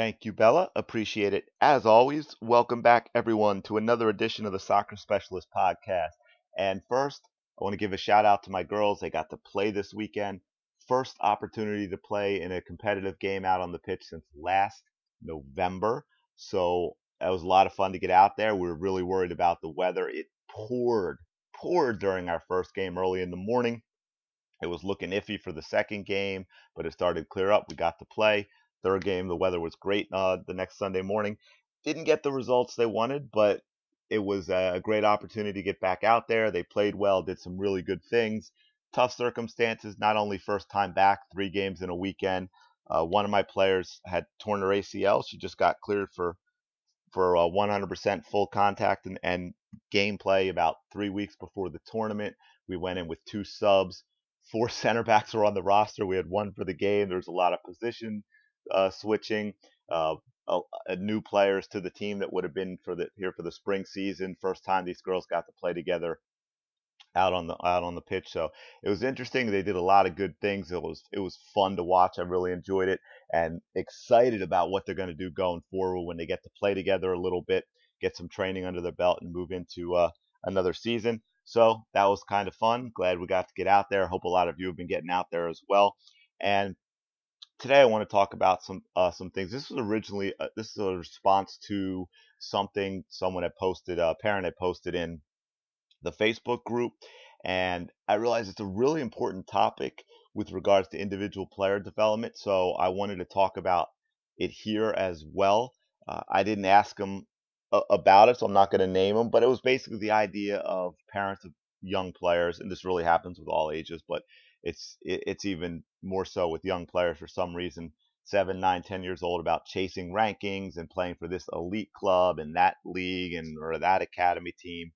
Thank you, Bella. Appreciate it. As always, welcome back, everyone, to another edition of the Soccer Specialist podcast. And first, I want to give a shout out to my girls. They got to play this weekend. First opportunity to play in a competitive game out on the pitch since last November. So that was a lot of fun to get out there. We were really worried about the weather. It poured, poured during our first game early in the morning. It was looking iffy for the second game, but it started to clear up. We got to play. Third game, the weather was great uh, the next Sunday morning. Didn't get the results they wanted, but it was a great opportunity to get back out there. They played well, did some really good things. Tough circumstances, not only first time back, three games in a weekend. Uh, one of my players had torn her ACL. She just got cleared for for uh, 100% full contact and, and gameplay about three weeks before the tournament. We went in with two subs. Four center backs were on the roster. We had one for the game. There was a lot of position uh, switching, uh, new players to the team that would have been for the here for the spring season. First time these girls got to play together out on the out on the pitch. So it was interesting. They did a lot of good things. It was it was fun to watch. I really enjoyed it and excited about what they're going to do going forward when they get to play together a little bit, get some training under their belt, and move into uh, another season. So that was kind of fun. Glad we got to get out there. Hope a lot of you have been getting out there as well. And today I want to talk about some uh, some things. This was originally uh, this is a response to something someone had posted, a parent had posted in the Facebook group, and I realized it's a really important topic with regards to individual player development. So I wanted to talk about it here as well. Uh, I didn't ask them uh, about it, so I'm not going to name them, but it was basically the idea of parents of young players, and this really happens with all ages, but it's it's even more so with young players for some reason seven nine ten years old about chasing rankings and playing for this elite club and that league and or that academy team.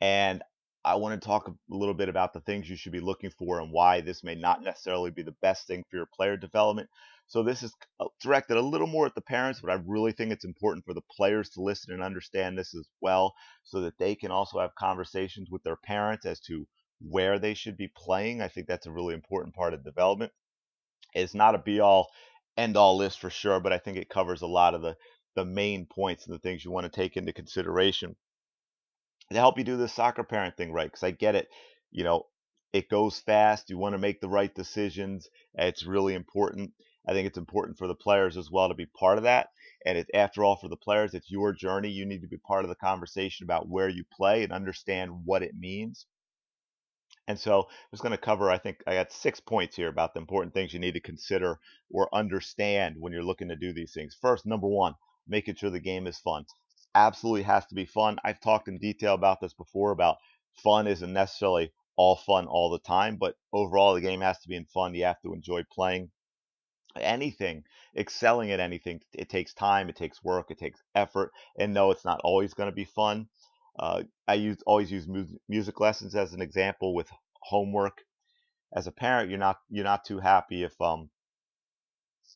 And i want to talk a little bit about the things you should be looking for and why this may not necessarily be the best thing for your player development. So this is uh, directed a little more at the parents but i really think it's important for the players to listen and understand this as well so that they can also have conversations with their parents as to where they should be playing. I think that's a really important part of development. It's not a be all end all list for sure, but I think it covers a lot of the, the main points and the things you want to take into consideration to help you do the soccer parent thing right. Because I get it, you know, it goes fast. You want to make the right decisions. It's really important. I think it's important for the players as well to be part of that. And it's after all, for the players, it's your journey. You need to be part of the conversation about where you play and understand what it means. And so I'm just going to cover, I think I got six points here about the important things you need to consider or understand when you're looking to do these things. First, number one, making sure the game is fun. Absolutely has to be fun. I've talked in detail about this before about fun isn't necessarily all fun all the time, but overall the game has to be fun. You have to enjoy playing anything, excelling at anything. It takes time, it takes work, it takes effort. And no, it's not always going to be fun. Uh, I use always use mu- music lessons as an example with homework. As a parent, you're not you're not too happy if um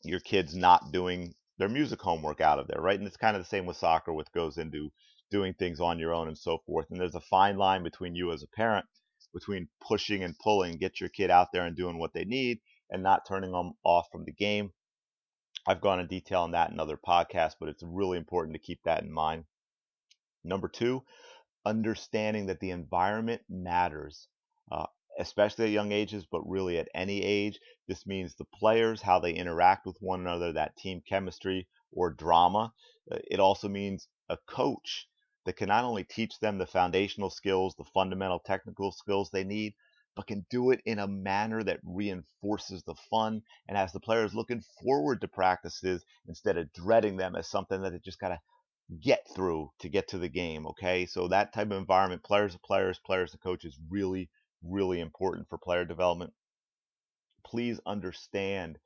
your kid's not doing their music homework out of there, right? And it's kind of the same with soccer, which goes into doing things on your own and so forth. And there's a fine line between you as a parent between pushing and pulling, get your kid out there and doing what they need, and not turning them off from the game. I've gone in detail on that in other podcasts, but it's really important to keep that in mind. Number two, understanding that the environment matters, uh, especially at young ages, but really at any age. This means the players, how they interact with one another, that team chemistry or drama. Uh, it also means a coach that can not only teach them the foundational skills, the fundamental technical skills they need, but can do it in a manner that reinforces the fun and has the players looking forward to practices instead of dreading them as something that they just got to get through to get to the game. Okay, so that type of environment, players to players, players to coaches, really, really important for player development. Please understand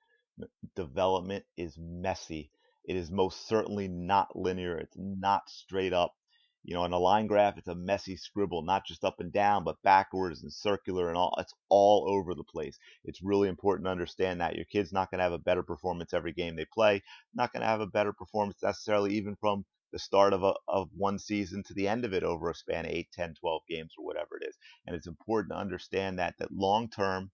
development is messy. It is most certainly not linear. It's not straight up. You know, in a line graph, it's a messy scribble, not just up and down, but backwards and circular and all. It's all over the place. It's really important to understand that your kid's not going to have a better performance every game they play. Not going to have a better performance necessarily even from the start of, a, of one season to the end of it over a span of 8, 10, 12 games or whatever it is. And it's important to understand that, that long term,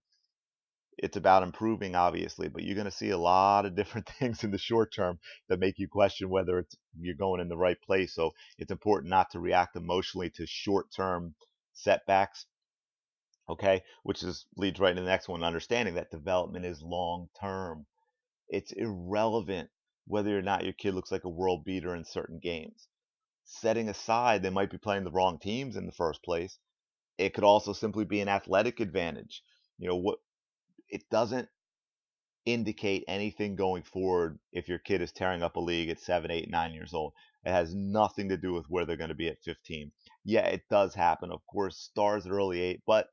it's about improving, obviously, but you're going to see a lot of different things in the short term that make you question whether it's you're going in the right place. So it's important not to react emotionally to short term setbacks. Okay, which is leads right into the next one, understanding that development is long term. It's irrelevant whether or not your kid looks like a world beater in certain games. Setting aside they might be playing the wrong teams in the first place, it could also simply be an athletic advantage. You know, what it doesn't indicate anything going forward if your kid is tearing up a league at seven, eight, nine years old. It has nothing to do with where they're going to be at 15. Yeah, it does happen. Of course, stars at early age, but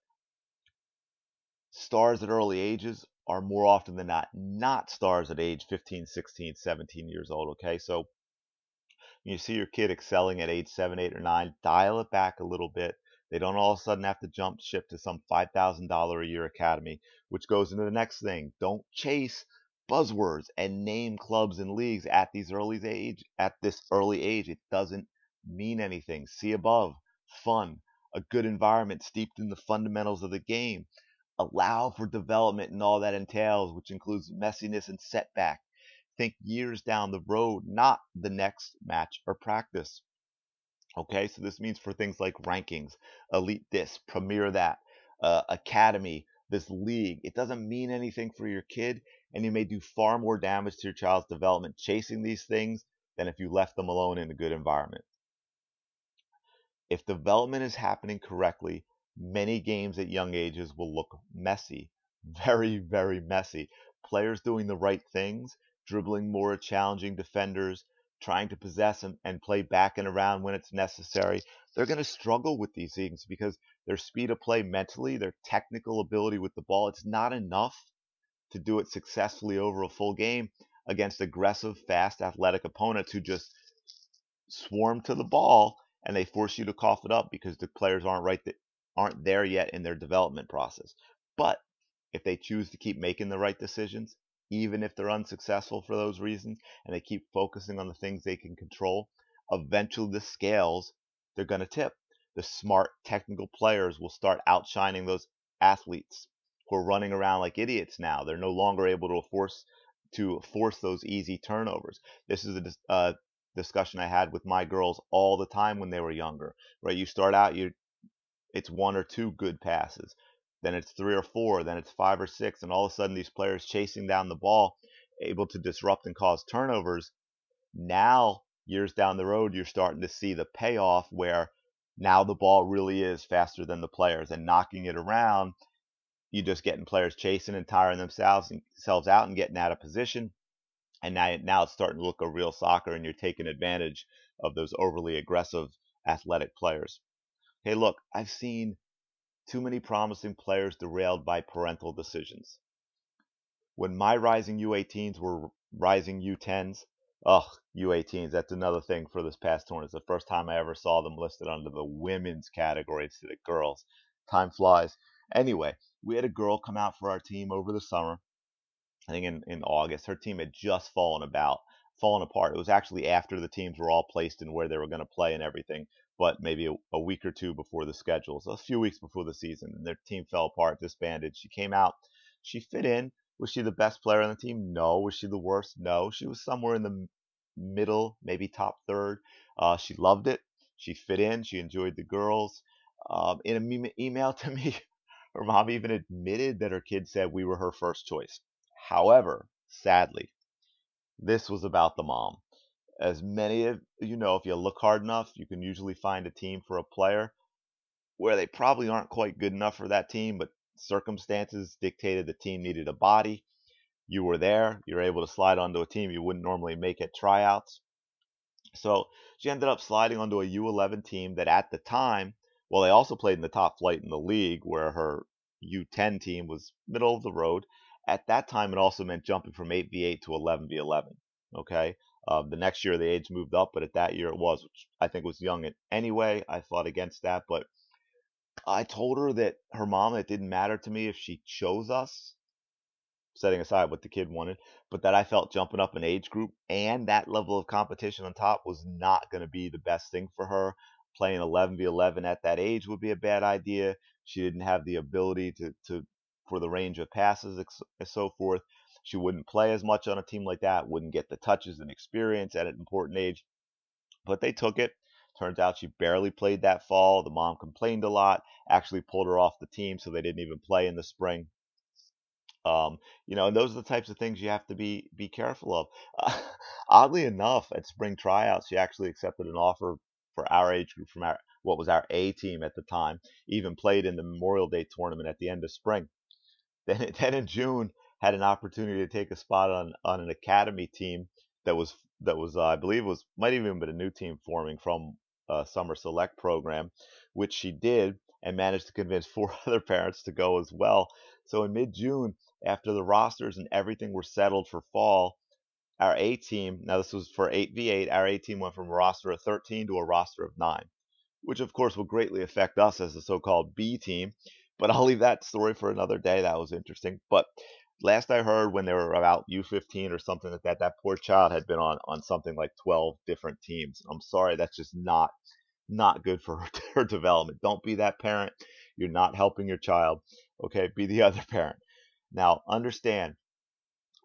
stars at early ages are more often than not not stars at age 15, 16, 17 years old. Okay, so when you see your kid excelling at age seven, eight, or nine, dial it back a little bit. They don't all of a sudden have to jump ship to some $5,000 a year academy, which goes into the next thing. Don't chase buzzwords and name clubs and leagues at these early age at this early age. It doesn't mean anything. See above, fun, a good environment steeped in the fundamentals of the game. Allow for development and all that entails, which includes messiness and setback. Think years down the road, not the next match or practice. Okay, so this means for things like rankings, elite this, premier that, uh, academy, this league. It doesn't mean anything for your kid, and you may do far more damage to your child's development chasing these things than if you left them alone in a good environment. If development is happening correctly, many games at young ages will look messy, very, very messy. Players doing the right things, dribbling more challenging defenders, trying to possess and, and play back and around when it's necessary, they're going to struggle with these things because their speed of play mentally, their technical ability with the ball, it's not enough to do it successfully over a full game against aggressive, fast, athletic opponents who just swarm to the ball and they force you to cough it up because the players aren't right that aren't there yet in their development process. But if they choose to keep making the right decisions, even if they're unsuccessful for those reasons and they keep focusing on the things they can control, eventually the scales they're going to tip. The smart technical players will start outshining those athletes who are running around like idiots now. They're no longer able to force to force those easy turnovers. This is a uh, discussion I had with my girls all the time when they were younger. Right, you start out you it's one or two good passes then it's three or four, then it's five or six, and all of a sudden these players chasing down the ball, able to disrupt and cause turnovers. Now, years down the road, you're starting to see the payoff where now the ball really is faster than the players and knocking it around. You're just getting players chasing and tiring themselves themselves out and getting out of position. And now, now it's starting to look a real soccer, and you're taking advantage of those overly aggressive athletic players. Hey, look, I've seen too many promising players derailed by parental decisions. When my rising U18s were rising U10s, ugh, U18s, that's another thing for this past tournament. It's the first time I ever saw them listed under the women's category instead of girls. Time flies. Anyway, we had a girl come out for our team over the summer. I think in, in August. Her team had just fallen about, fallen apart. It was actually after the teams were all placed in where they were going to play and everything but maybe a, a, week or two before the schedule, so a few weeks before the season, and their team fell apart, disbanded. She came out, she fit in. Was she the best player on the team? No. Was she the worst? No. She was somewhere in the middle, maybe top third. Uh, she loved it. She fit in. She enjoyed the girls. Um, in an email to me, her mom even admitted that her kid said we were her first choice. However, sadly, this was about the mom as many of you know, if you look hard enough, you can usually find a team for a player where they probably aren't quite good enough for that team, but circumstances dictated the team needed a body. You were there, you're able to slide onto a team you wouldn't normally make at tryouts. So she ended up sliding onto a U11 team that at the time, well, they also played in the top flight in the league where her U10 team was middle of the road. At that time, it also meant jumping from 8v8 to 11v11. Okay, uh, the next year the age moved up, but at that year it was, which I think was young anyway. I fought against that, but I told her that her mom, it didn't matter to me if she chose us, setting aside what the kid wanted, but that I felt jumping up an age group and that level of competition on top was not going to be the best thing for her. Playing 11v11 at that age would be a bad idea. She didn't have the ability to, to for the range of passes and so forth. She wouldn't play as much on a team like that, wouldn't get the touches and experience at an important age. But they took it. Turns out she barely played that fall. The mom complained a lot, actually pulled her off the team, so they didn't even play in the spring. Um, you know, and those are the types of things you have to be be careful of. Uh, oddly enough, at spring tryouts, she actually accepted an offer for our age group from our what was our A team at the time. Even played in the Memorial Day tournament at the end of spring. Then, then in June, had an opportunity to take a spot on on an academy team that was that was uh, I believe was might even been a new team forming from a summer select program, which she did and managed to convince four other parents to go as well. So in mid June, after the rosters and everything were settled for fall, our A team now this was for 8v8. Our A team went from a roster of 13 to a roster of nine, which of course will greatly affect us as the so-called B team. But I'll leave that story for another day. That was interesting. But last I heard, when they were about U15 or something like that, that poor child had been on on something like 12 different teams. I'm sorry, that's just not not good for her, her development. Don't be that parent. You're not helping your child. Okay, be the other parent. Now, understand,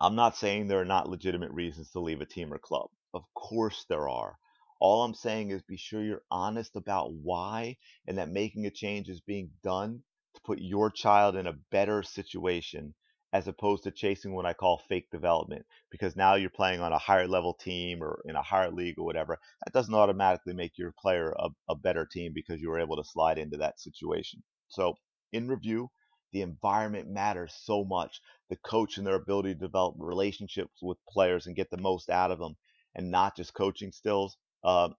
I'm not saying there are not legitimate reasons to leave a team or club. Of course there are. All I'm saying is be sure you're honest about why and that making a change is being done to put your child in a better situation as opposed to chasing what I call fake development because now you're playing on a higher level team or in a higher league or whatever. That doesn't automatically make your player a, a better team because you were able to slide into that situation. So, in review, the environment matters so much. The coach and their ability to develop relationships with players and get the most out of them, and not just coaching skills, uh,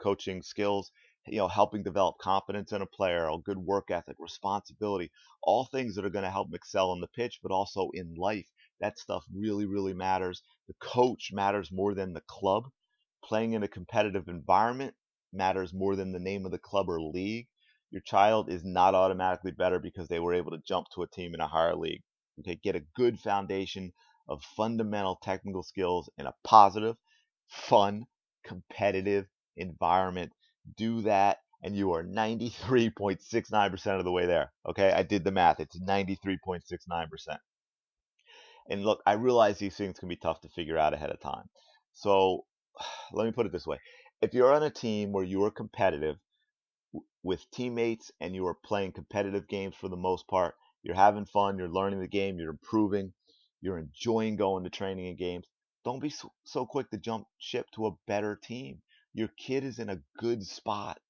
coaching skills you know, helping develop confidence in a player, a good work ethic, responsibility, all things that are going to help them excel on the pitch, but also in life. That stuff really, really matters. The coach matters more than the club. Playing in a competitive environment matters more than the name of the club or league. Your child is not automatically better because they were able to jump to a team in a higher league. Okay, get a good foundation of fundamental technical skills in a positive, fun, competitive environment do that and you are 93.69% of the way there. Okay, I did the math. It's 93.69%. And look, I realize these things can be tough to figure out ahead of time. So let me put it this way if you're on a team where you are competitive with teammates and you are playing competitive games for the most part, you're having fun, you're learning the game, you're improving, you're enjoying going to training and games, don't be so, so quick to jump ship to a better team. Your kid is in a good spot.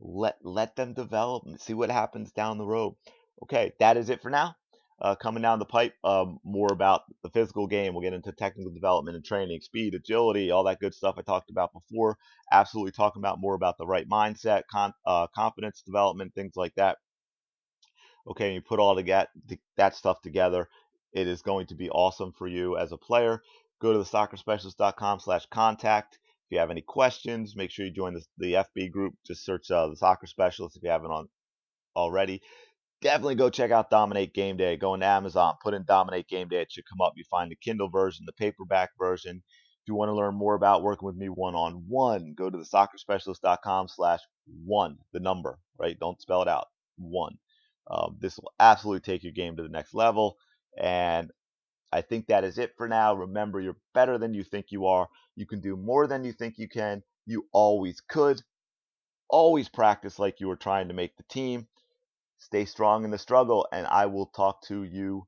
Let let them develop and see what happens down the road. Okay, that is it for now. Uh, coming down the pipe, um, more about the physical game. We'll get into technical development and training, speed, agility, all that good stuff I talked about before. Absolutely talking about more about the right mindset, con- uh, confidence development, things like that. Okay, you put all to get that stuff together. It is going to be awesome for you as a player. Go to the soccerspecialist.com slash contact. If you have any questions, make sure you join the, the FB group. Just search uh, the soccer specialist if you haven't on already. Definitely go check out Dominate Game Day. Go into Amazon, put in Dominate Game Day. It should come up. You find the Kindle version, the paperback version. If you want to learn more about working with me one on one, go to the soccerspecialist.com slash one, the number, right? Don't spell it out. One. Um, this will absolutely take your game to the next level. And I think that is it for now. Remember, you're better than you think you are. You can do more than you think you can. You always could. Always practice like you were trying to make the team. Stay strong in the struggle, and I will talk to you